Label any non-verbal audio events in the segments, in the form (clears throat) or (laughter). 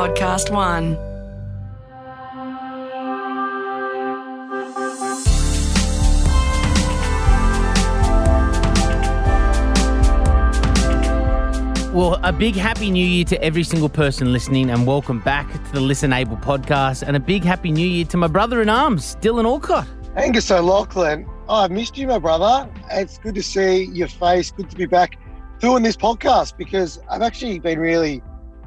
Podcast One. Well, a big happy new year to every single person listening, and welcome back to the Listen Able podcast. And a big happy new year to my brother in arms, Dylan Alcott. Angus O'Loughlin, oh, I've missed you, my brother. It's good to see your face. Good to be back doing this podcast because I've actually been really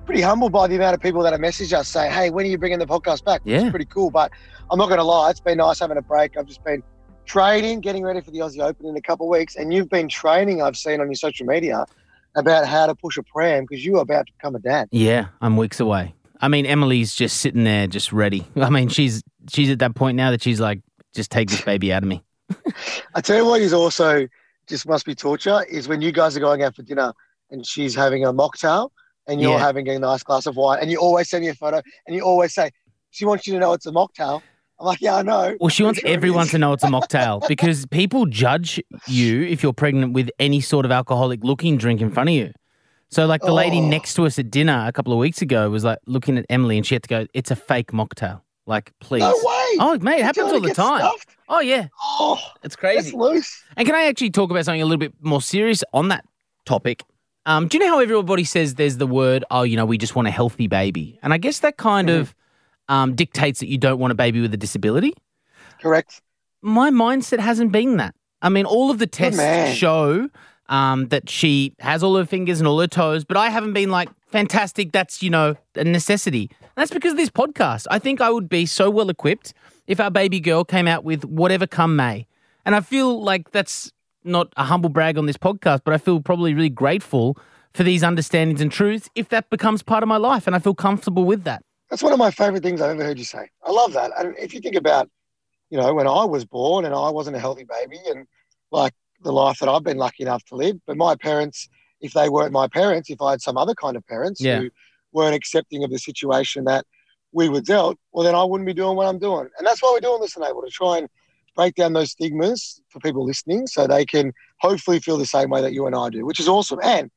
pretty humbled by the amount of people that have messaged us saying, hey, when are you bringing the podcast back? Yeah. It's pretty cool. But I'm not going to lie, it's been nice having a break. I've just been training, getting ready for the Aussie Open in a couple of weeks. And you've been training, I've seen on your social media, about how to push a pram because you are about to become a dad. Yeah, I'm weeks away. I mean, Emily's just sitting there, just ready. I mean, she's she's at that point now that she's like, just take this baby out of me. (laughs) I tell you what is also just must be torture is when you guys are going out for dinner and she's having a mocktail and you're Yeah. having a nice glass of wine and you always send me a photo and you always say, she wants you to know it's a mocktail. I'm like, yeah, I know. Well, she wants sure everyone to know it's a mocktail (laughs) because people judge you if you're pregnant with any sort of alcoholic looking drink in front of you. So, like the lady Oh. next to us at dinner a couple of weeks ago was like looking at Emily and she had to go, "It's a fake mocktail." Like, please. No way. Oh, mate, it happens all the time. stuffed. Oh, yeah, Oh, it's crazy. loose. And can I actually talk about something a little bit more serious on that topic? Um, do you know how everybody says there's the word, oh, you know, we just want a healthy baby? And I guess that kind Mm-hmm. of um, dictates that you don't want a baby with a disability. Correct. My mindset hasn't been that. I mean, all of the tests man. show um, that she has all her fingers and all her toes, but I haven't been like, fantastic, that's, you know, a necessity. And that's because of this podcast. I think I would be so well equipped if our baby girl came out with whatever come may. And I feel like that's not a humble brag on this podcast, but I feel probably really grateful for these understandings and truths if that becomes part of my life. And I feel comfortable with that. That's one of my favorite things I've ever heard you say. I love that. And if you think about, you know, when I was born and I wasn't a healthy baby and like the life that I've been lucky enough to live, but my parents, if they weren't my parents, if I had some other kind of parents Yeah. who weren't accepting of the situation that we were dealt, well, then I wouldn't be doing what I'm doing. And that's why we're doing this, Enable, to try and break down those stigmas for people listening so they can hopefully feel the same way that you and I do, which is awesome. And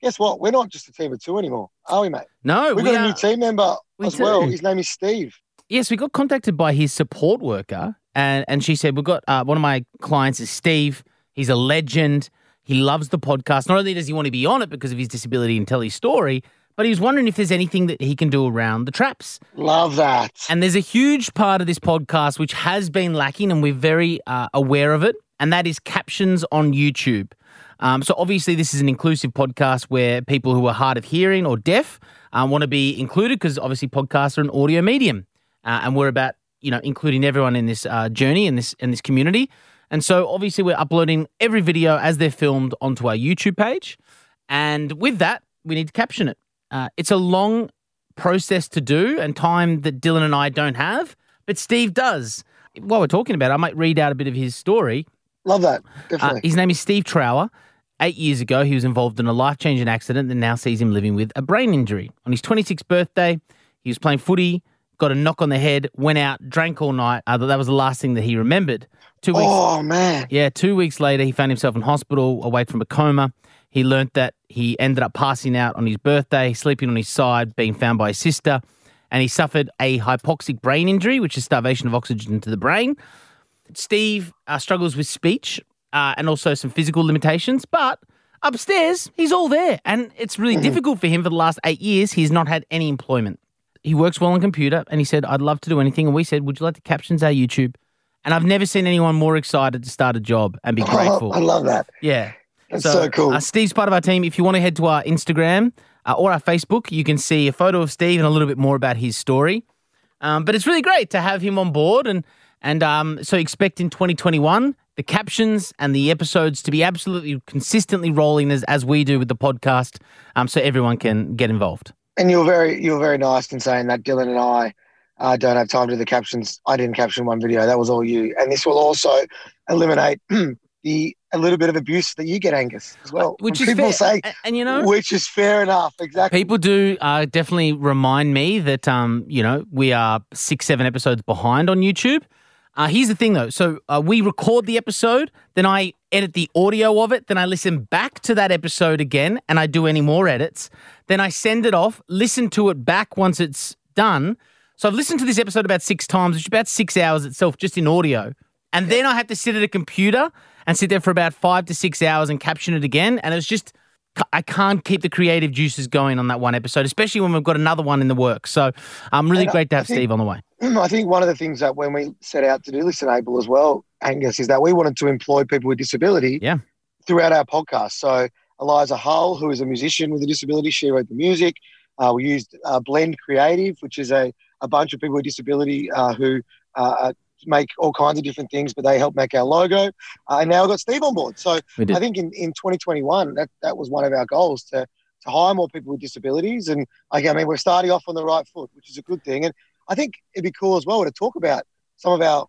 guess what? We're not just a team of two anymore, are we, mate? No, We've we got a new team member we as well. His name is Steve. Yes, we got contacted by his support worker, and and she said we've got uh, one of my clients is Steve. He's a legend. He loves the podcast. Not only does he want to be on it because of his disability and tell his story, but he was wondering if there's anything that he can do around the traps. Love that. And there's a huge part of this podcast which has been lacking, and we're very uh, aware of it, and that is captions on YouTube. Um, so obviously, this is an inclusive podcast where people who are hard of hearing or deaf uh, want to be included because obviously podcasts are an audio medium, uh, and we're about you know including everyone in this uh, journey in this in this community. And so obviously, we're uploading every video as they're filmed onto our YouTube page, and with that, we need to caption it. Uh, it's a long process to do and time that Dylan and I don't have, but Steve does. While we're talking about it, I might read out a bit of his story. Love that. Uh, his name is Steve Trower. Eight years ago, he was involved in a life changing accident that now sees him living with a brain injury. On his 26th birthday, he was playing footy, got a knock on the head, went out, drank all night. Uh, that was the last thing that he remembered. Two weeks oh man. yeah, two weeks later, he found himself in hospital, awake from a coma. He learnt that he ended up passing out on his birthday, sleeping on his side, being found by his sister, and he suffered a hypoxic brain injury, which is starvation of oxygen to the brain. Steve uh, struggles with speech uh, and also some physical limitations, but upstairs, he's all there. And it's really difficult for him for the last eight years. He's not had any employment. He works well on computer, and he said, I'd love to do anything. And we said, Would you like to captions our YouTube? And I've never seen anyone more excited to start a job and be (laughs) grateful. I love that. Yeah. That's so, cool. Uh, Steve's part of our team. If you want to head to our Instagram uh, or our Facebook, you can see a photo of Steve and a little bit more about his story. Um, but it's really great to have him on board, and and um, so expect in 2021 the captions and the episodes to be absolutely consistently rolling as as we do with the podcast, um, so everyone can get involved. and you're very you're very nice in saying that Dylan and I uh, don't have time to do the captions. I didn't caption one video. That was all you. And this will also eliminate (clears throat) the a little bit of abuse that you get, Angus, as well. Which When is people fair. say, and you know, which is fair enough. Exactly. People do uh, definitely remind me that um, you know we are six, seven episodes behind on YouTube. Uh, here's the thing though. So uh, we record the episode, then I edit the audio of it, then I listen back to that episode again and I do any more edits. Then I send it off, listen to it back once it's done. So I've listened to this episode about six times, which is about six hours itself just in audio. And then I have to sit at a computer and sit there for about five to six hours and caption it again. And it's just, I can't keep the creative juices going on that one episode, especially when we've got another one in the works. So I'm um, really and great to have think, Steve on the way. I think one of the things that when we set out to do Listen Able as well, Angus, is that we wanted to employ people with disability yeah. throughout our podcast. So Eliza Hull, who is a musician with a disability, she wrote the music. Uh, we used uh, Blend Creative, which is a, a bunch of people with disability uh, who uh, make all kinds of different things, but they help make our logo. Uh, and now we've got Steve on board. So I think in, in 2021, that, that was one of our goals to, to hire more people with disabilities. And like, I mean, we're starting off on the right foot, which is a good thing. And I think it'd be cool as well to talk about some of our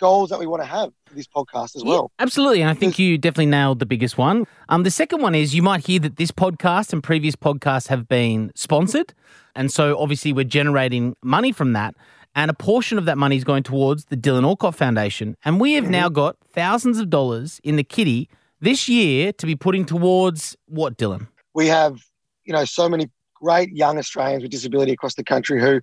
goals that we want to have for this podcast as well. Yeah, absolutely. And I think you definitely nailed the biggest one. Um, the second one is you might hear that this podcast and previous podcasts have been sponsored. And so obviously we're generating money from that and a portion of that money is going towards the Dylan Alcott Foundation. And we have now got thousands of dollars in the kitty this year to be putting towards what, Dylan? We have, you know, so many great young Australians with disability across the country who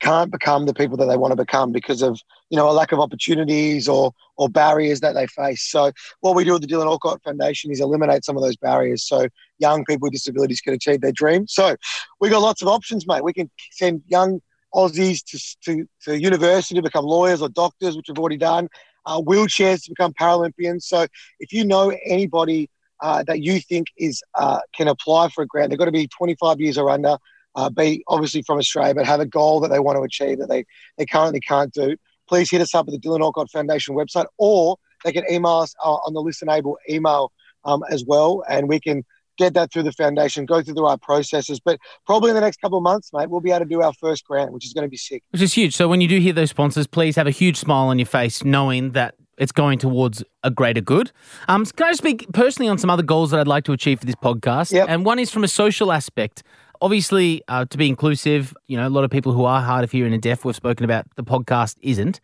can't become the people that they want to become because of, you know, a lack of opportunities or or barriers that they face. So what we do at the Dylan Alcott Foundation is eliminate some of those barriers so young people with disabilities can achieve their dreams. So we got lots of options, mate. We can send young Aussies to, to, to university to become lawyers or doctors, which we've already done, uh, wheelchairs to become Paralympians. So if you know anybody uh, that you think is uh, can apply for a grant, they've got to be 25 years or under, uh, be obviously from Australia, but have a goal that they want to achieve that they, they currently can't do. Please hit us up at the Dylan Alcott Foundation website, or they can email us uh, on the Listen Able email um, as well, and we can get that through the foundation, go through the right processes. But probably in the next couple of months, mate, we'll be able to do our first grant, which is going to be sick. Which is huge. So when you do hear those sponsors, please have a huge smile on your face, knowing that it's going towards a greater good. Um, can I speak personally on some other goals that I'd like to achieve for this podcast? Yep. And one is from a social aspect. Obviously, uh, to be inclusive, you know, a lot of people who are hard of hearing and deaf, we've spoken about, the podcast isn't.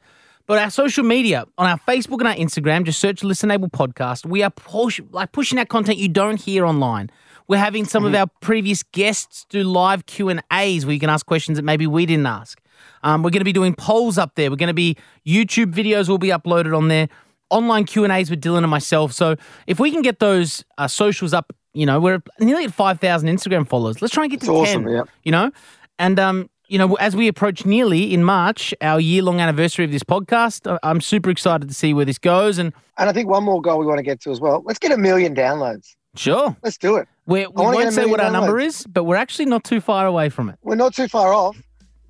But our social media, on our Facebook and our Instagram, just search Listenable Podcast. We are push, like pushing out content you don't hear online. We're having some of mm-hmm. our previous guests do live Q and A's where you can ask questions that maybe we didn't ask. Um, we're going to be doing polls up there. We're going to be YouTube videos will be uploaded on there. Online Q and A's with Dylan and myself. So if we can get those uh, socials up, you know, we're nearly at five thousand Instagram followers. Let's try and get to ten. Awesome, yeah. You know, and um, you know, as we approach nearly in March, our year long anniversary of this podcast, I'm super excited to see where this goes. And and I think one more goal we want to get to as well. Let's get a million downloads. Sure. Let's do it. We're, we will not say what our number is, but we're actually not too far away from it. We're not too far off,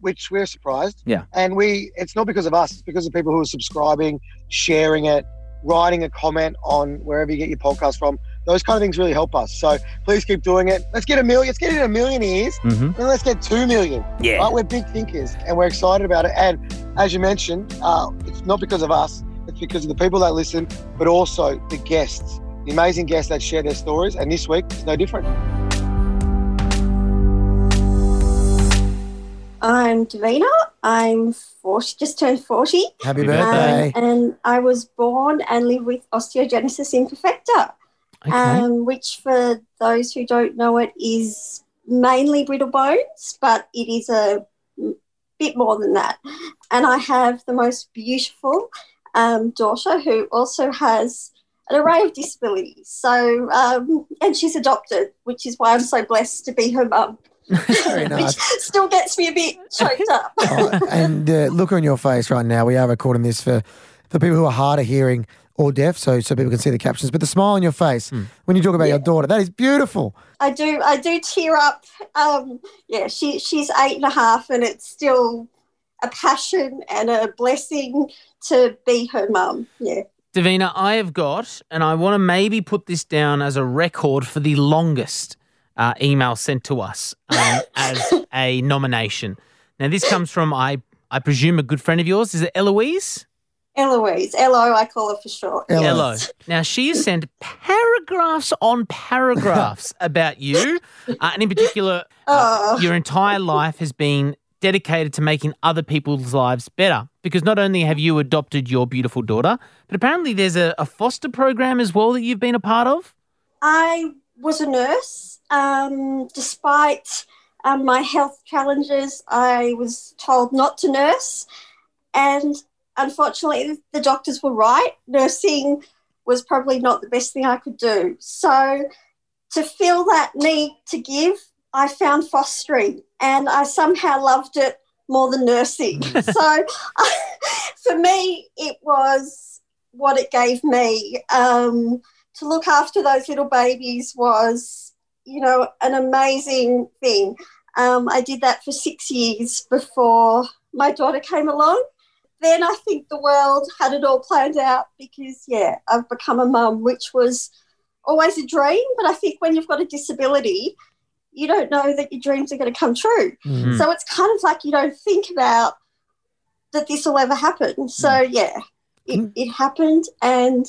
which we're surprised. Yeah. And we, it's not because of us, it's because of people who are subscribing, sharing it, writing a comment on wherever you get your podcast from. Those kind of things really help us. So please keep doing it. Let's get a million. Let's get it a million ears, mm-hmm. and let's get two million. Yeah, right? we're big thinkers, and we're excited about it. And as you mentioned, uh, it's not because of us. It's because of the people that listen, but also the guests, the amazing guests that share their stories. And this week is no different. I'm Davina. I'm 40, just turned 40. Happy birthday. Um, and I was born and live with osteogenesis imperfecta okay. um, which for those who don't know it is mainly brittle bones, but it is a bit more than that. And I have the most beautiful um, daughter who also has an array of disabilities. So, um, and she's adopted, which is why I'm so blessed to be her mum. (laughs) Very (laughs) nice. Which still gets me a bit choked up. (laughs) oh, and uh, look on your face right now. We are recording this for, for people who are hard of hearing or deaf, so so people can see the captions. But the smile on your face mm. when you talk about yeah. your daughter, that is beautiful. I do, I do tear up. Um, yeah, she she's eight and a half, and it's still a passion and a blessing to be her mum. Yeah. Davina, I have got, and I want to maybe put this down as a record for the longest uh, email sent to us um, (laughs) as a nomination. Now, this comes from, I, I presume, a good friend of yours. Is it Eloise? Eloise, Elo, I call her for short. Elo. Now she has sent paragraphs on paragraphs (laughs) about you, uh, and in particular, uh, oh. your entire life has been dedicated to making other people's lives better. Because not only have you adopted your beautiful daughter, but apparently there's a, a foster program as well that you've been a part of. I was a nurse. Um, despite um, my health challenges, I was told not to nurse. And unfortunately, the doctors were right. Nursing was probably not the best thing I could do. So, to feel that need to give, I found fostering and I somehow loved it more than nursing. (laughs) so, (laughs) for me, it was what it gave me. Um, to look after those little babies was, you know, an amazing thing. Um, I did that for six years before my daughter came along. Then I think the world had it all planned out because, yeah, I've become a mum, which was always a dream. But I think when you've got a disability, you don't know that your dreams are going to come true. Mm-hmm. So it's kind of like you don't think about that this will ever happen. So, mm. yeah, it, mm. it happened. And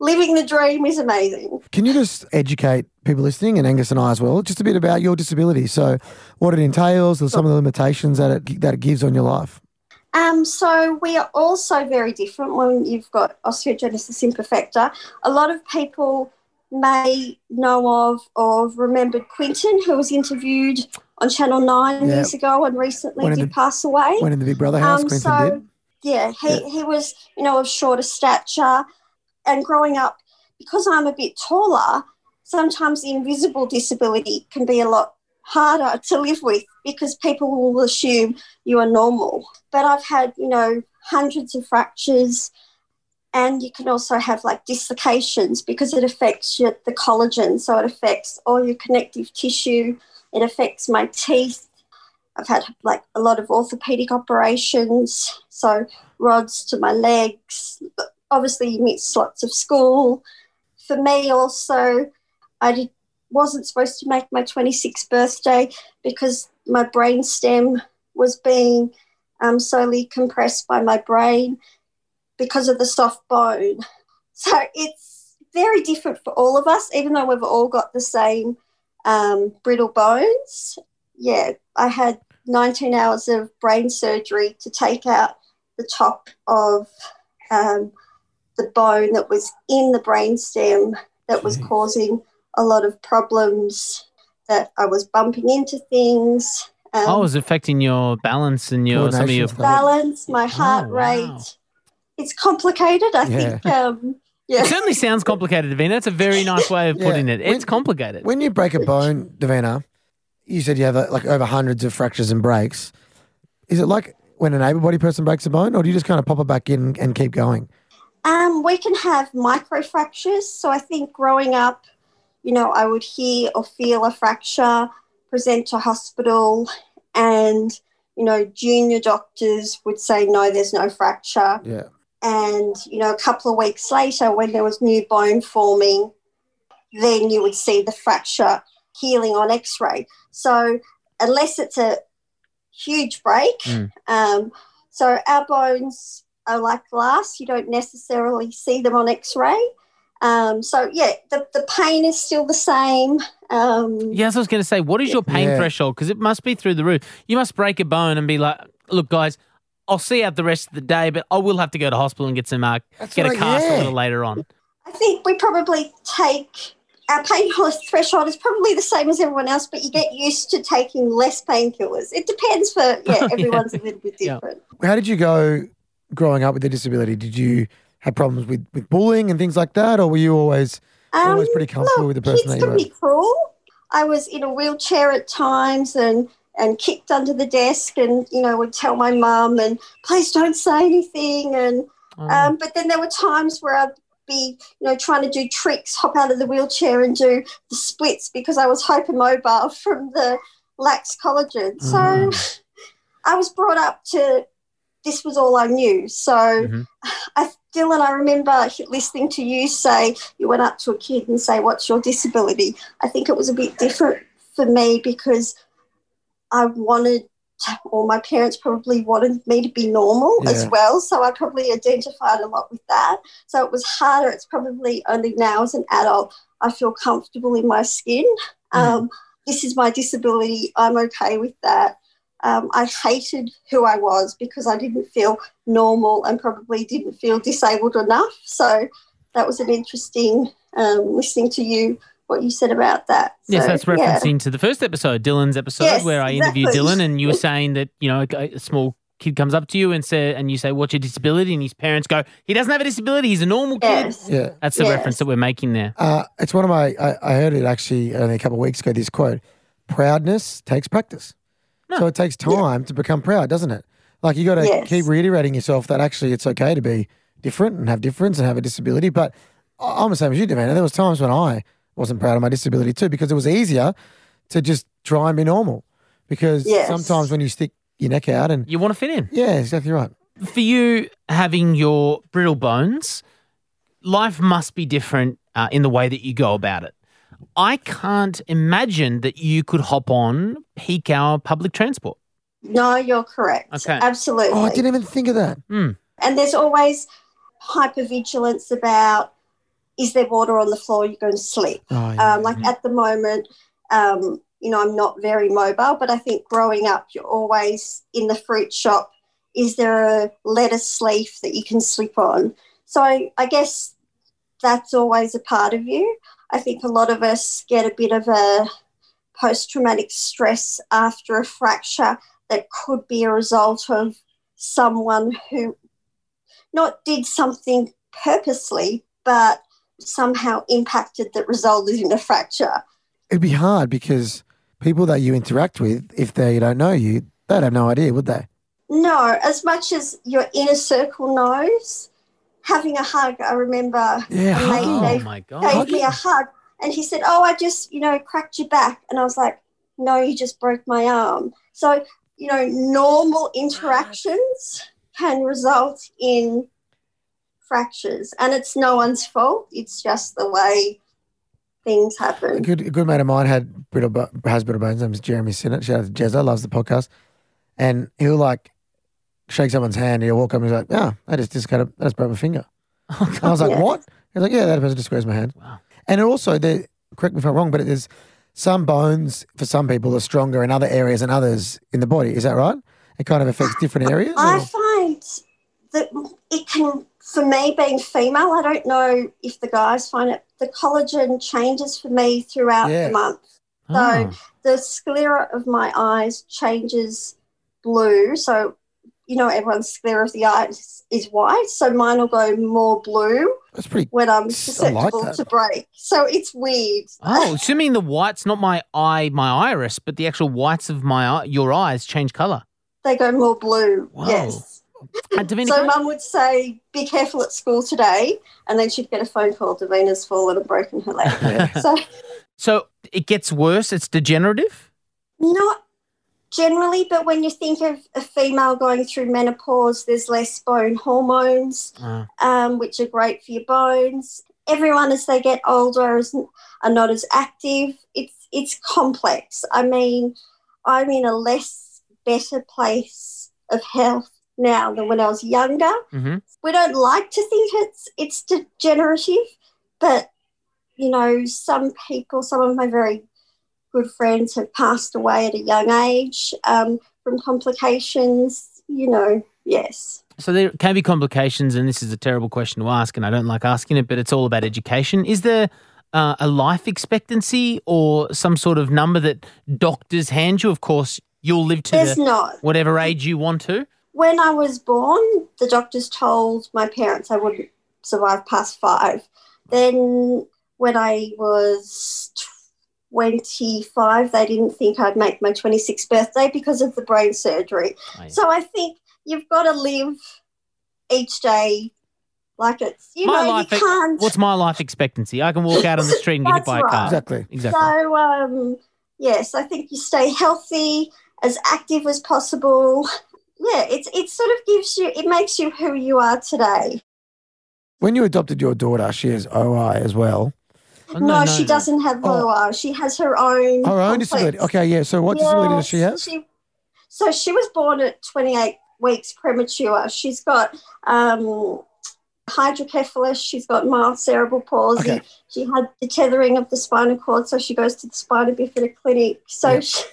living the dream is amazing. Can you just educate people listening and Angus and I as well, just a bit about your disability? So, what it entails, or some of the limitations that it that it gives on your life. Um, so we are also very different when you've got osteogenesis imperfecta. A lot of people may know of or remembered Quentin, who was interviewed on Channel Nine yep. years ago and recently did the, pass away. Went in the Big Brother house. Um, Quentin so, did. Yeah, he, yeah. he was you know of shorter stature and growing up, because I'm a bit taller, sometimes the invisible disability can be a lot harder to live with because people will assume you are normal. But I've had, you know, hundreds of fractures and you can also have like dislocations because it affects your, the collagen. So it affects all your connective tissue. It affects my teeth. I've had like a lot of orthopedic operations, so rods to my legs, obviously you miss lots of school. For me, also, I did, wasn't supposed to make my 26th birthday because my brain stem was being um, slowly compressed by my brain because of the soft bone. So it's very different for all of us, even though we've all got the same um, brittle bones. Yeah, I had 19 hours of brain surgery to take out the top of um, the bone that was in the brainstem that was causing a lot of problems. That I was bumping into things. Um, oh, it was affecting your balance and your some of your balance, my heart oh, wow. rate. It's complicated. I yeah. think. Um, (laughs) yeah. It certainly sounds complicated, Davina. It's a very nice way of putting yeah. it. It's when, complicated. When you break a bone, Davina, you said you have like over hundreds of fractures and breaks. Is it like when an able-bodied person breaks a bone, or do you just kind of pop it back in and keep going? Um, we can have microfractures. So I think growing up, you know, I would hear or feel a fracture, present to hospital, and you know, junior doctors would say no, there's no fracture. Yeah. And you know, a couple of weeks later, when there was new bone forming, then you would see the fracture healing on X-ray. So unless it's a huge break, mm. um, so our bones are like glass. You don't necessarily see them on X-ray. Um, so yeah, the, the pain is still the same. Um, yes, I was going to say, what is your pain yeah. threshold? Because it must be through the roof. You must break a bone and be like, look, guys, I'll see out the rest of the day, but I will have to go to hospital and get some uh, get a cast yeah. a little later on. I think we probably take our pain (laughs) threshold is probably the same as everyone else, but you get used to taking less painkillers. It depends for (laughs) yeah, everyone's yeah. a little bit different. How did you go growing up with a disability, did you have problems with, with bullying and things like that, or were you always um, always pretty comfortable look, with the person that you were? Kids can be cruel. I was in a wheelchair at times and and kicked under the desk, and you know would tell my mum and please don't say anything. And oh. um, but then there were times where I'd be you know trying to do tricks, hop out of the wheelchair and do the splits because I was hypermobile (laughs) from the lax collagen. So. Mm. (laughs) I was brought up to this was all I knew. So mm-hmm. I, Dylan, I remember listening to you say you went up to a kid and say, "What's your disability?" I think it was a bit different for me because I wanted, or my parents probably wanted me to be normal yeah. as well. So I probably identified a lot with that. So it was harder. It's probably only now as an adult I feel comfortable in my skin. Mm-hmm. Um, this is my disability. I'm okay with that. Um, I hated who I was because I didn't feel normal and probably didn't feel disabled enough. So that was an interesting um, listening to you what you said about that. yes, So, that's yeah. referencing to the first episode, Dylan's episode, Yes, where I interviewed. Dylan, and you were (laughs) saying that you know a, a small kid comes up to you and say, and you say, "What's your disability?" and his parents go, "He doesn't have a disability. He's a normal kid." Yes. Yeah. That's the Yes. reference that we're making there. Uh, it's one of my, I, I heard it actually only a couple of weeks ago, this quote proudness takes practice. So it takes time to become proud, doesn't it? Like you got to Yes. keep reiterating yourself that actually it's okay to be different and have difference and have a disability. But I- I'm the same as you, Davina. There was times when I wasn't proud of my disability too because it was easier to just try and be normal. Because Yes. sometimes when you stick your neck out and You want to fit in. yeah, exactly right. For you, having your brittle bones, life must be different uh, in the way that you go about it. I can't imagine that you could hop on peak hour public transport. No, you're correct. Okay. Absolutely. Oh, I didn't even think of that. and there's always hypervigilance about is there water on the floor you're going to sleep Oh, yeah. um, like at the moment um, you know i'm not very mobile but i think growing up you're always in the fruit shop is there a lettuce leaf that you can slip on so I, I guess that's always a part of you i think a lot of us get a bit of a post-traumatic stress after a fracture that could be a result of someone who not did something purposely, but somehow impacted that resulted in a fracture. It'd be hard because people that you interact with, if they don't know you, they'd have no idea, would they? No, as much as your inner circle knows, having a hug, I remember Yeah, a mate Oh gave, my god! gave me a hug and he said, Oh, I just, you know, cracked your back. And I was like, No, you just broke my arm. So, you know, normal interactions can result in fractures. And it's no one's fault. It's just the way things A happen. good, a good mate of mine had brittle, bo- has brittle bones. His name is Jeremy Sinnott. Shout out to Jezza, loves the podcast. And he'll like shake someone's hand. and you walk up and he's like, "Yeah, I just dislocated, I just broke my finger." (laughs) Oh, and I was like, Yeah. "What?" He's like, "Yeah, that person just squares my hand." Wow. And it also, there, correct me if I'm wrong, but there's some bones for some people are stronger in other areas than others in the body. Is that right? It kind of affects different areas. I or- find that it can, for me being female, I don't know if the guys find it, the collagen changes for me throughout Yeah. the month. Oh. The sclera of my eyes changes blue. So, you know, everyone's sclera of the eyes is white. So mine will go more blue That's pretty. when I'm I like susceptible to break. So it's weird. Oh, so you mean the whites, not my eye, my iris, but the actual whites of my eye, your eyes change color. They go more blue. Wow. Yes. And Davina, So mum would say, "Be careful at school today," and then she'd get a phone call: "Davina's fallen and broken her leg." (laughs) So so it gets worse. It's degenerative. not generally, but when you think of a female going through menopause, there's less bone hormones, Oh. um, which are great for your bones. Everyone, as they get older, is, are not as active. It's it's complex. I mean, I'm in a less better place of health now than when I was younger. hmm we don't like to think it's it's degenerative, but you know, some people, some of my very good friends have passed away at a young age um, from complications. You know, yes. So there can be complications, and this is a terrible question to ask, and I don't like asking it, but it's all about education. Is there uh, a life expectancy or some sort of number that doctors hand you? Of course, you'll live to There's the, not. whatever age you want to. When I was born, the doctors told my parents I wouldn't survive past five. Then, when I was 25, they didn't think I'd make my 26th birthday because of the brain surgery. Oh, yeah. So I think you've got to live each day like it's, you My know, life you can't. What's my life expectancy? I can walk out on the street and get hit That's by a car. Exactly. Exactly. So, um, yes, I think you stay healthy, as active as possible. Yeah, it's it sort of gives you, it makes you who you are today. When you adopted your daughter, she has OI as well. Oh, no, she doesn't have Oh. OI. She has her own. Her own complex- disability. Okay, yeah. So what disability does she have? She, so she was born at 28 weeks premature. She's got um, hydrocephalus. She's got mild cerebral palsy. Okay. She had the tethering of the spinal cord, so she goes to the spina bifida clinic. So Yeah. she,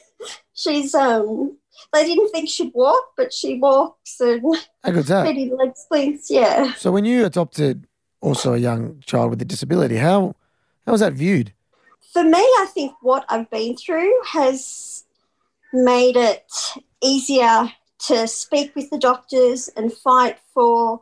she's um, they didn't think she'd walk, but she walks and How good's that? pretty leg splints. Yeah. So when you adopted also a young child with a disability, how how was that viewed? For me, I think what I've been through has made it easier to speak with the doctors and fight for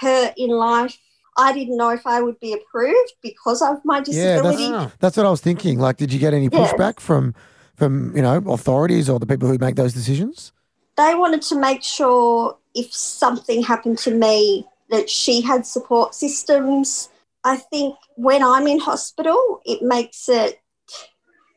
her in life. I didn't know if I would be approved because of my Yeah, that's- disability. That's what I was thinking. Like, did you get any pushback from from you know authorities or the people who make those decisions? they wanted to make sure if something happened to me that she had support systems. I think when I'm in hospital, it makes it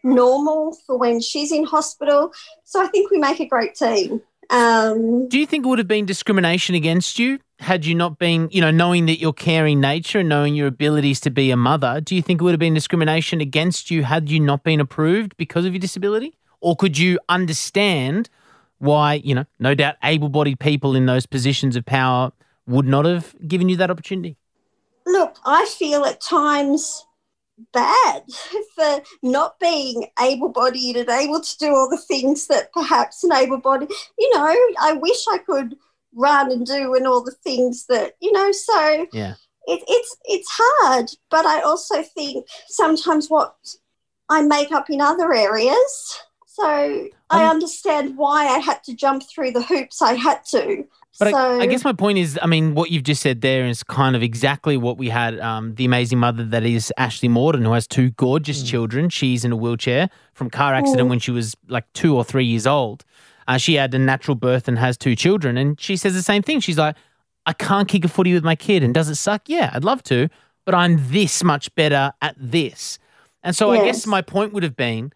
normal for when she's in hospital. So I think we make a great team. Um, Do you think it would have been discrimination against you had you not been, you know, knowing that your caring nature and knowing your abilities to be a mother? Do you think it would have been discrimination against you had you not been approved because of your disability? Or could you understand why, you know, no doubt able bodied people in those positions of power would not have given you that opportunity? Look, I feel at times bad (laughs) for not being able bodied and able to do all the things that perhaps an able bodied, you know, I wish I could run and do and all the things that, you know, so Yeah. it, it's it's hard. But I also think sometimes what I make up in other areas. So I understand why I had to jump through the hoops I had to. But so I, I guess my point is, I mean, what you've just said there is kind of exactly what we had. Um, the amazing mother that is Ashley Morden, who has two gorgeous children. She's in a wheelchair from car accident when she was like two or three years old. Uh, she had a natural birth and has two children, and she says the same thing. She's like, I can't kick a footy with my kid, and does it suck? Yeah, I'd love to, but I'm this much better at this. And so I guess my point would have been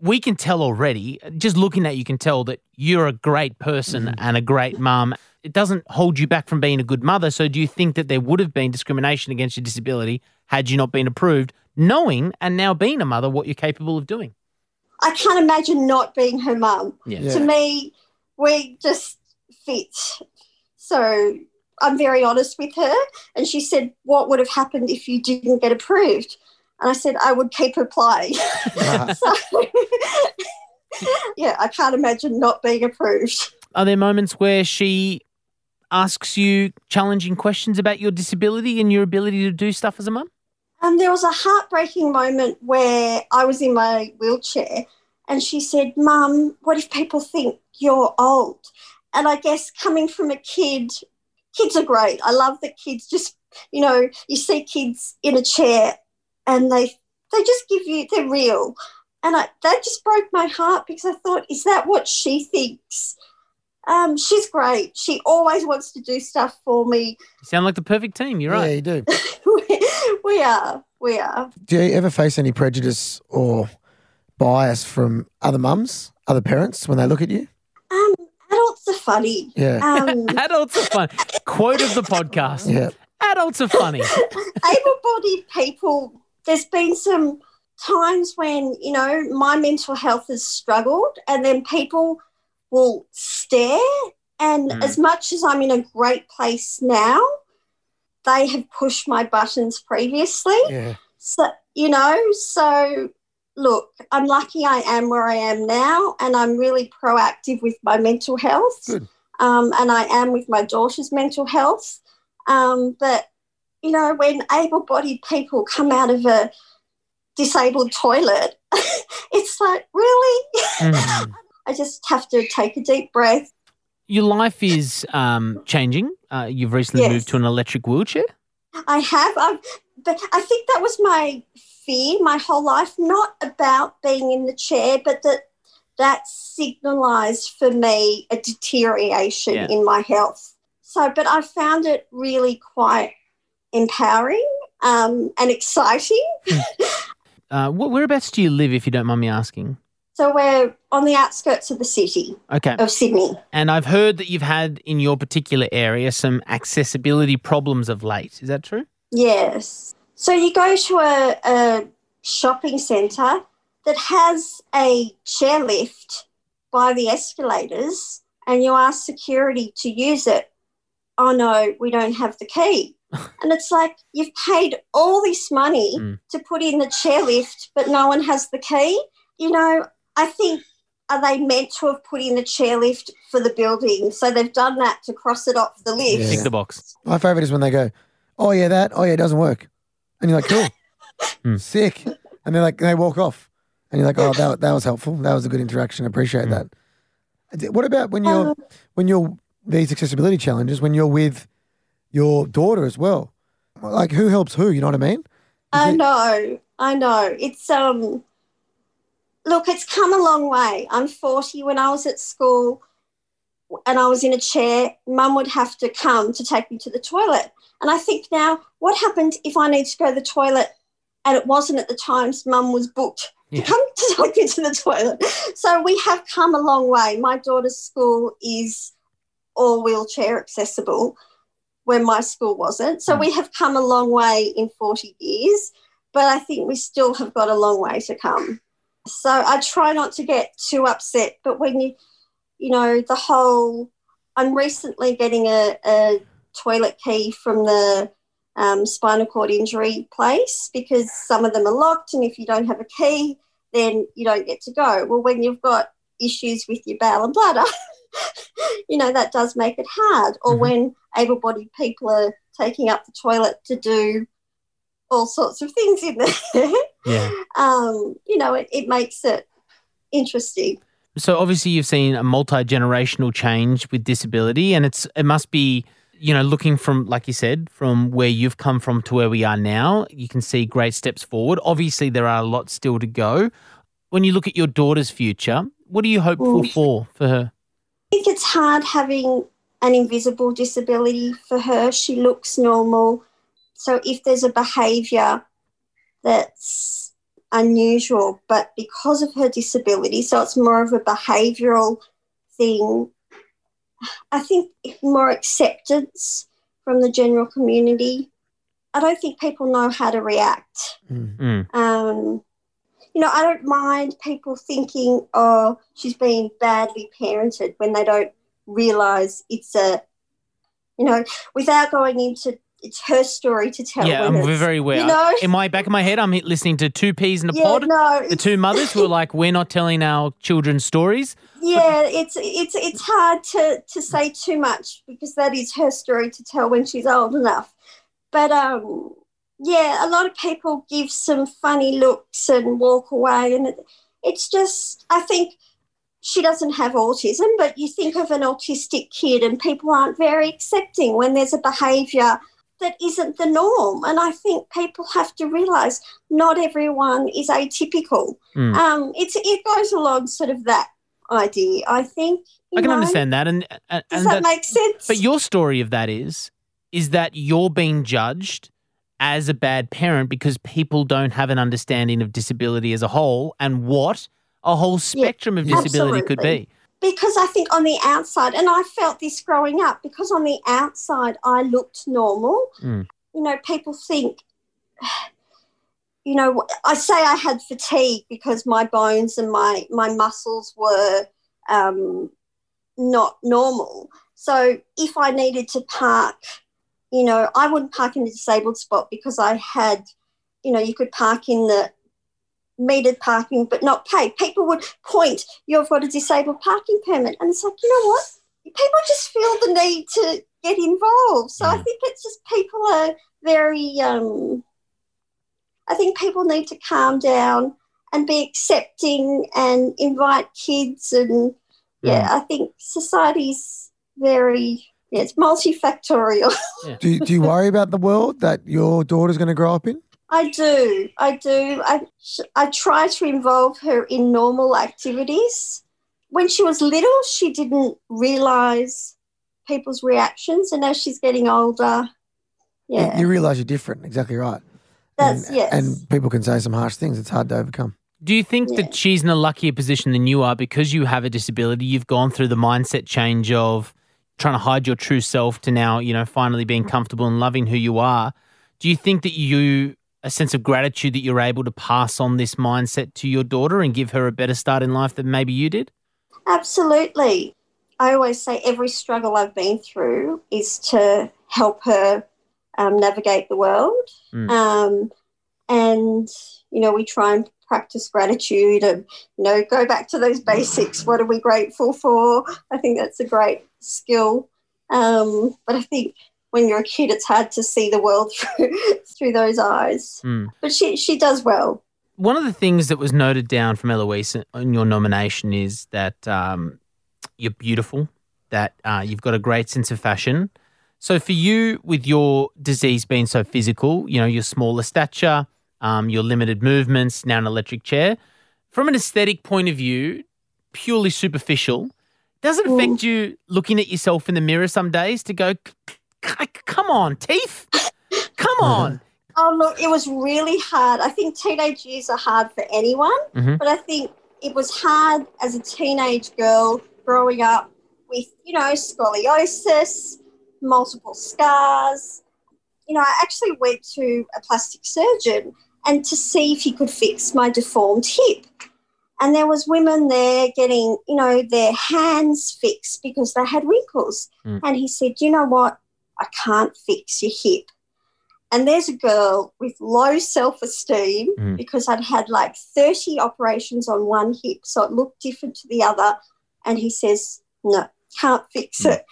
we can tell already, just looking at you can tell that you're a great person mm-hmm. and a great mum. It doesn't hold you back from being a good mother. So do you think that there would have been discrimination against your disability had you not been approved, knowing and now being a mother what you're capable of doing? I can't imagine not being her mum. Yeah. Yeah. to me, we just fit. So I'm very honest with her. And she said, What would have happened if you didn't get approved? And I said, I would keep applying. Ah, (laughs) so, yeah, I can't imagine not being approved. Are there moments where she asks you challenging questions about your disability and your ability to do stuff as a mum? Um, there was a heartbreaking moment where I was in my wheelchair and she said, Mum, what if people think you're old? And I guess coming from a kid, kids are great. I love that kids just, you know, you see kids in a chair and they they just give you they're real. And I, that just broke my heart because I thought, is that what she thinks? Um, she's great. She always wants to do stuff for me. You sound like the perfect team. You're right Yeah, you do. (laughs) we are. We are. Do you ever face any prejudice or bias from other mums, other parents when they look at you? Um, adults are funny. Yeah. Um, (laughs) Adults are funny Quote of the podcast. Yeah. Adults are funny. (laughs) able-bodied people. There's been some times when you know my mental health has struggled, and then people will stare. And Mm. as much as I'm in a great place now, they have pushed my buttons previously. Yeah. So, you know, so look, I'm lucky I am where I am now, and I'm really proactive with my mental health. Um, and I am with my daughter's mental health. Um, but, you know, when able bodied people come out of a disabled toilet, (laughs) it's like, really? Mhm. (laughs) I just have to take a deep breath. Your life is um, changing. Uh, you've recently Yes. moved to an electric wheelchair. I have, I've, but I think that was my fear my whole life, not about being in the chair, but that that signalised for me a deterioration Yeah. in my health. So, but I found it really quite empowering um, and exciting. Uh, whereabouts do you live, if you don't mind me asking? So we're on the outskirts of the city Okay. of Sydney. And I've heard that you've had in your particular area some accessibility problems of late. Is that true? Yes. So you go to a, a shopping centre that has a chairlift by the escalators and you ask security to use it. Oh no, we don't have the key. (laughs) and it's like you've paid all this money Mm. to put in the chairlift, but no one has the key. You know, I think are they meant to have put in the chairlift for the building? So they've done that to cross it off the list. Yeah. Tick the box. My favorite is when they go, "Oh yeah, that. Oh yeah, it doesn't work," and you're like, "Cool, (laughs) Hmm. sick," and they're like, they walk off, and you're like, "Oh, that that was helpful. That was a good interaction. Appreciate Hmm. that." What about when you're Um, when you're these accessibility challenges when you're with your daughter as well? Like, who helps who? You know what I mean? I it- know, I know. It's um look, it's come a long way. I'm 40 when I was at school and I was in a chair, mum would have to come to take me to the toilet. And I think now, what happened if I need to go to the toilet and it wasn't at the times mum was booked Yeah. to come (laughs) to take me to the toilet? So we have come a long way. My daughter's school is all wheelchair accessible when my school wasn't. So Mm. we have come a long way in 40 years, but I think we still have got a long way to come. So I try not to get too upset, but when you, you know, the whole, I'm recently getting a, a toilet key from the um, spinal cord injury place because some of them are locked, and if you don't have a key, then you don't get to go. Well, when you've got issues with your bowel and bladder, (laughs) you know, that does make it hard. Or Mhm. when able bodied people are taking up the toilet to do all sorts of things in there, Yeah. (laughs) um, you know, it, it makes it interesting. So obviously you've seen a multi-generational change with disability and it's it must be you know looking from like you said from where you've come from to where we are now you can see great steps forward obviously there are a lot still to go when you look at your daughter's future what are you hopeful Mm. for for her I think it's hard having an invisible disability for her. She looks normal. So if there's a behaviour that's unusual, but because of her disability, so it's more of a behavioural thing, I think more acceptance from the general community. I don't think people know how to react Mm. Mm. um, you know, I don't mind people thinking, oh, she's being badly parented when they don't realize it's a, you know, without going into it's her story to tell. yeah i'm very aware You know, in my back of my head i'm listening to two peas in a yeah, pod no, the two mothers who are like we're not telling our children stories (laughs) yeah, it's it's it's hard to to say too much because that is her story to tell when she's old enough. But um, yeah, a lot of people give some funny looks and walk away, and it, it's just I think she doesn't have autism, but you think of an autistic kid, and people aren't very accepting when there's a behaviour that isn't the norm. And I think people have to realise not everyone is atypical. Mm. Um, it's it goes along sort of that idea. I think. i can know. understand that and and, Does and that, make sense? But your story of that is is that you're being judged as a bad parent because people don't have an understanding of disability as a whole and what a whole spectrum of disability could be. because I think on the outside, and I felt this growing up, because on the outside I looked normal. Mm. You know, people think, (sighs) you know, I say I had fatigue because my bones and my my muscles were um, not normal. So if I needed to park, you know, I wouldn't park in a disabled spot because I had, you know, you could park in the metered parking but not pay. People would point, you've got a disabled parking permit. And it's like, you know what? People just feel the need to get involved. So I Mm. think it's just people are very, um, I think people need to calm down and be accepting and invite kids. And yeah, I think society's very, yeah, it's multifactorial. (laughs) Do you, do you worry about the world that your daughter's going to grow up in? I do. I do. I, I try to involve her in normal activities. When she was little, she didn't realize people's reactions. And as she's getting older, yeah, You, you realise you're different. Exactly right. that's, and, yes. and people can say some harsh things. It's hard to overcome. Do you think Yeah. that she's in a luckier position than you are because you have a disability? You've gone through the mindset change of trying to hide your true self to now, you know, finally being comfortable and loving who you are. Do you think that you a sense of gratitude that you're able to pass on this mindset to your daughter and give her a better start in life than maybe you did? Absolutely. I always say every struggle I've been through is to help her um, navigate the world. Mm. Um, and, you know, we try and practice gratitude and you know go back to those basics. What are we grateful for? I think that's a great skill. Um, but I think when you're a kid, it's hard to see the world through (laughs) through those eyes. Mm. But she she does well. One of the things that was noted down from Eloise in your nomination is that um, you're beautiful, that uh, you've got a great sense of fashion. So for you, with your disease being so physical, you know, your smaller stature, um, your limited movements, now an electric chair, from an aesthetic point of view, purely superficial, does it affect mm. you looking at yourself in the mirror some days to go, come on, teeth? Come uh-huh. on. Oh, look, it was really hard. I think teenage years are hard for anyone, Mhm. but I think it was hard as a teenage girl growing up with, you know, scoliosis, multiple scars. You know, I actually went to a plastic surgeon and to see if he could fix my deformed hip. And there was women there getting, you know, their hands fixed because they had wrinkles. Mm. And he said, you know what? I can't fix your hip. And there's a girl with low self esteem Mm. because I'd had like 30 operations on one hip, so it looked different to the other. And he says, No, can't fix Mm. it.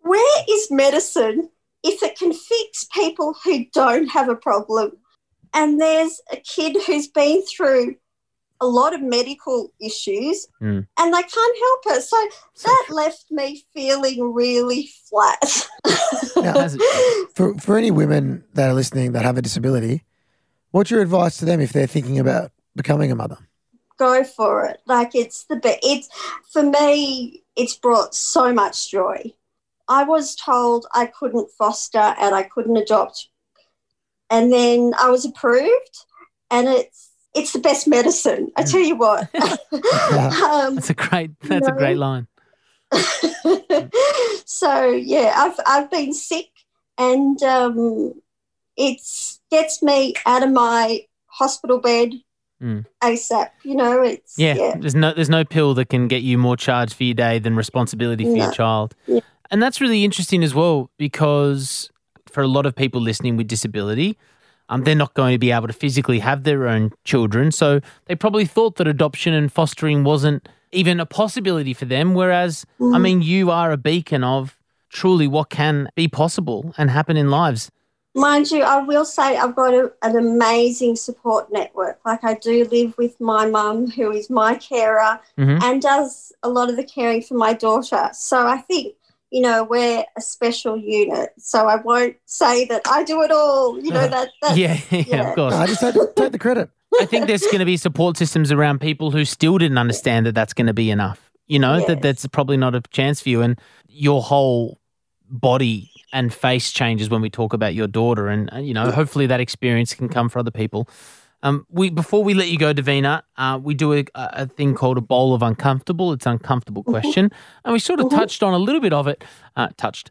Where is medicine if it can fix people who don't have a problem? And there's a kid who's been through a lot of medical issues Mm. and they can't help it. So that left me feeling really flat. Now, (laughs) for for any women that are listening that have a disability, what's your advice to them if they're thinking about becoming a mother? go for it. Like it's the best. It's for me. It's brought so much joy. I was told I couldn't foster and I couldn't adopt, and then I was approved, and it's it's the best medicine. I tell you what. (laughs) um, That's a great. That's a great line. (laughs) so yeah, I've I've been sick, and um, it gets me out of my hospital bed Mm. ASAP. You know, it's Yeah, yeah. there's no there's no pill that can get you more charge for your day than responsibility for your child. Yeah. And that's really interesting as well because for a lot of people listening with disability, um, they're not going to be able to physically have their own children, so they probably thought that adoption and fostering wasn't even a possibility for them. Whereas, I Mhm. mean, you are a beacon of truly what can be possible and happen in lives. Mind you, I will say I've got a, an amazing support network. Like I do live with my mum, who is my carer Mhm. and does a lot of the caring for my daughter. So I think, you know, we're a special unit. So I won't say that I do it all. You know, that, (laughs) that Yeah, (laughs) yeah, yeah. of course. No, I just take, take the credit. I think there's going to be support systems around people who still didn't understand that that's going to be enough. You know, that that's probably not a chance for you. And your whole body and face changes when we talk about your daughter. And, uh, you know, hopefully that experience can come for other people. Um, we Before we let you go, Davina, uh, we do a, a thing called a bowl of uncomfortable. It's uncomfortable question. And we sort of Mhm. touched on a little bit of it. Uh, touched.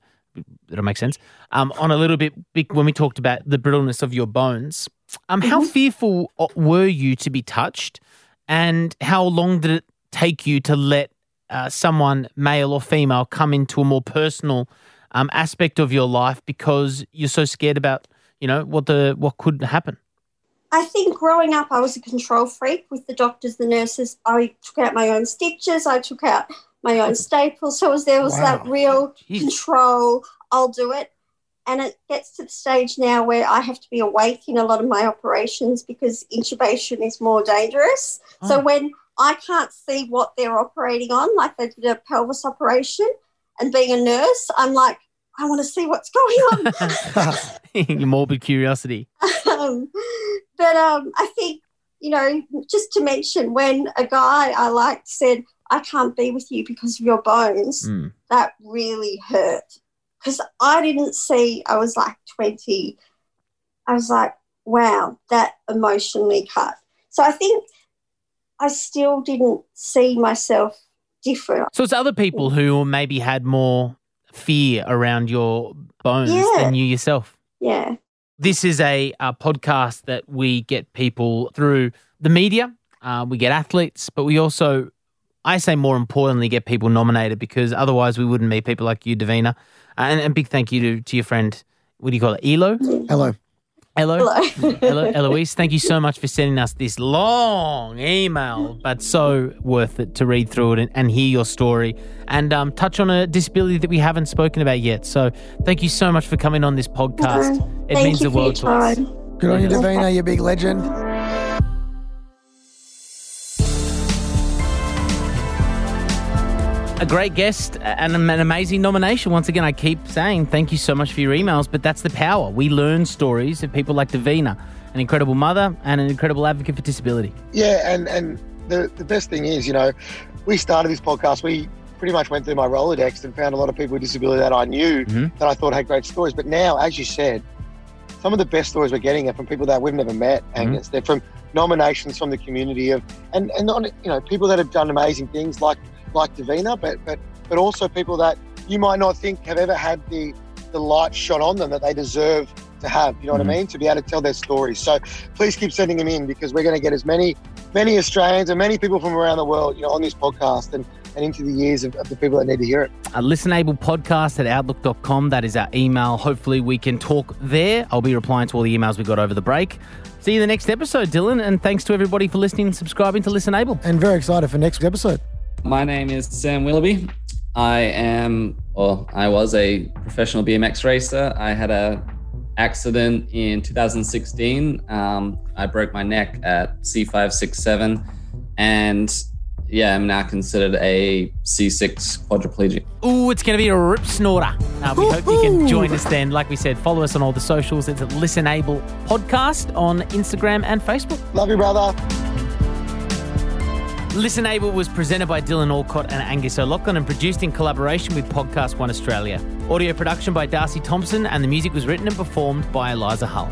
it'll make sense. Um, on a little bit when we talked about the brittleness of your bones. Um, how fearful uh, were you to be touched, and how long did it take you to let uh, someone, male or female, come into a more personal um, aspect of your life because you're so scared about, you know, what the what could happen? I think growing up, I was a control freak with the doctors, the nurses. I took out my own stitches, I took out my own staples. So was, there was that real Jeez. control, I'll do it. And it gets to the stage now where I have to be awake in a lot of my operations because intubation is more dangerous. So Oh. when I can't see what they're operating on, like they did a pelvis operation, and being a nurse, I'm like, I want to see what's going on. (laughs) (laughs) your morbid curiosity. um, but um, I think, you know, just to mention when a guy I liked said, I can't be with you because of your bones, Mm. that really hurt. Because I didn't see, I was like 20. I was like, wow, that emotionally cut. So I think I still didn't see myself different. So it's other people who maybe had more fear around your bones Yeah. than you yourself. Yeah. This is a, uh podcast that we get people through the media. Uh, we get athletes, but we also, I say more importantly, get people nominated because otherwise we wouldn't meet people like you, Davina. And a big thank you to, to your friend, what do you call it, Elo? Hello. Hello. Hello. Hello, (laughs) Eloise. Thank you so much for sending us this long email, but so worth it to read through it and, and hear your story and um, touch on a disability that we haven't spoken about yet. So thank you so much for coming on this podcast. It Thank means you the for your world to us. Good on you, Davina, you big legend. A great guest and an amazing nomination. Once again, I keep saying thank you so much for your emails, but that's the power. We learn stories of people like Davina, an incredible mother and an incredible advocate for disability. Yeah, and and the the best thing is, you know, we started this podcast. We pretty much went through my Rolodex and found a lot of people with disability that I knew Mhm. that I thought had great stories. But now, as you said, some of the best stories we're getting are from people that we've never met, Angus. They're from nominations from the community of, and and not you know people that have done amazing things like like Davina, but but but also people that you might not think have ever had the the light shot on them that they deserve to have. You know Mhm. what I mean? To be able to tell their stories. So please keep sending them in because we're going to get as many many Australians and many people from around the world, you know, on this podcast and, and into the ears of, of the people that need to hear it. A listenable podcast at outlook.com. That is our email. Hopefully, we can talk there. I'll be replying to all the emails we got over the break. See you in the next episode, Dylan. And thanks to everybody for listening and subscribing to Listenable. And very excited for next episode. My name is Sam Willoughby. I am, or I was a professional BMX racer. I had a accident in 2016. Um, I broke my neck at C567, and yeah, I'm now considered a C6 quadriplegic. Ooh, it's going to be a rip snorter. Uh, we hope you can join us then. Like we said, follow us on all the socials. It's at Listenable Podcast on Instagram and Facebook. Love you, brother. Listenable was presented by Dylan Alcott and Angus O'Loughlin and produced in collaboration with Podcast One Australia. Audio production by Darcy Thompson, and the music was written and performed by Eliza Hull.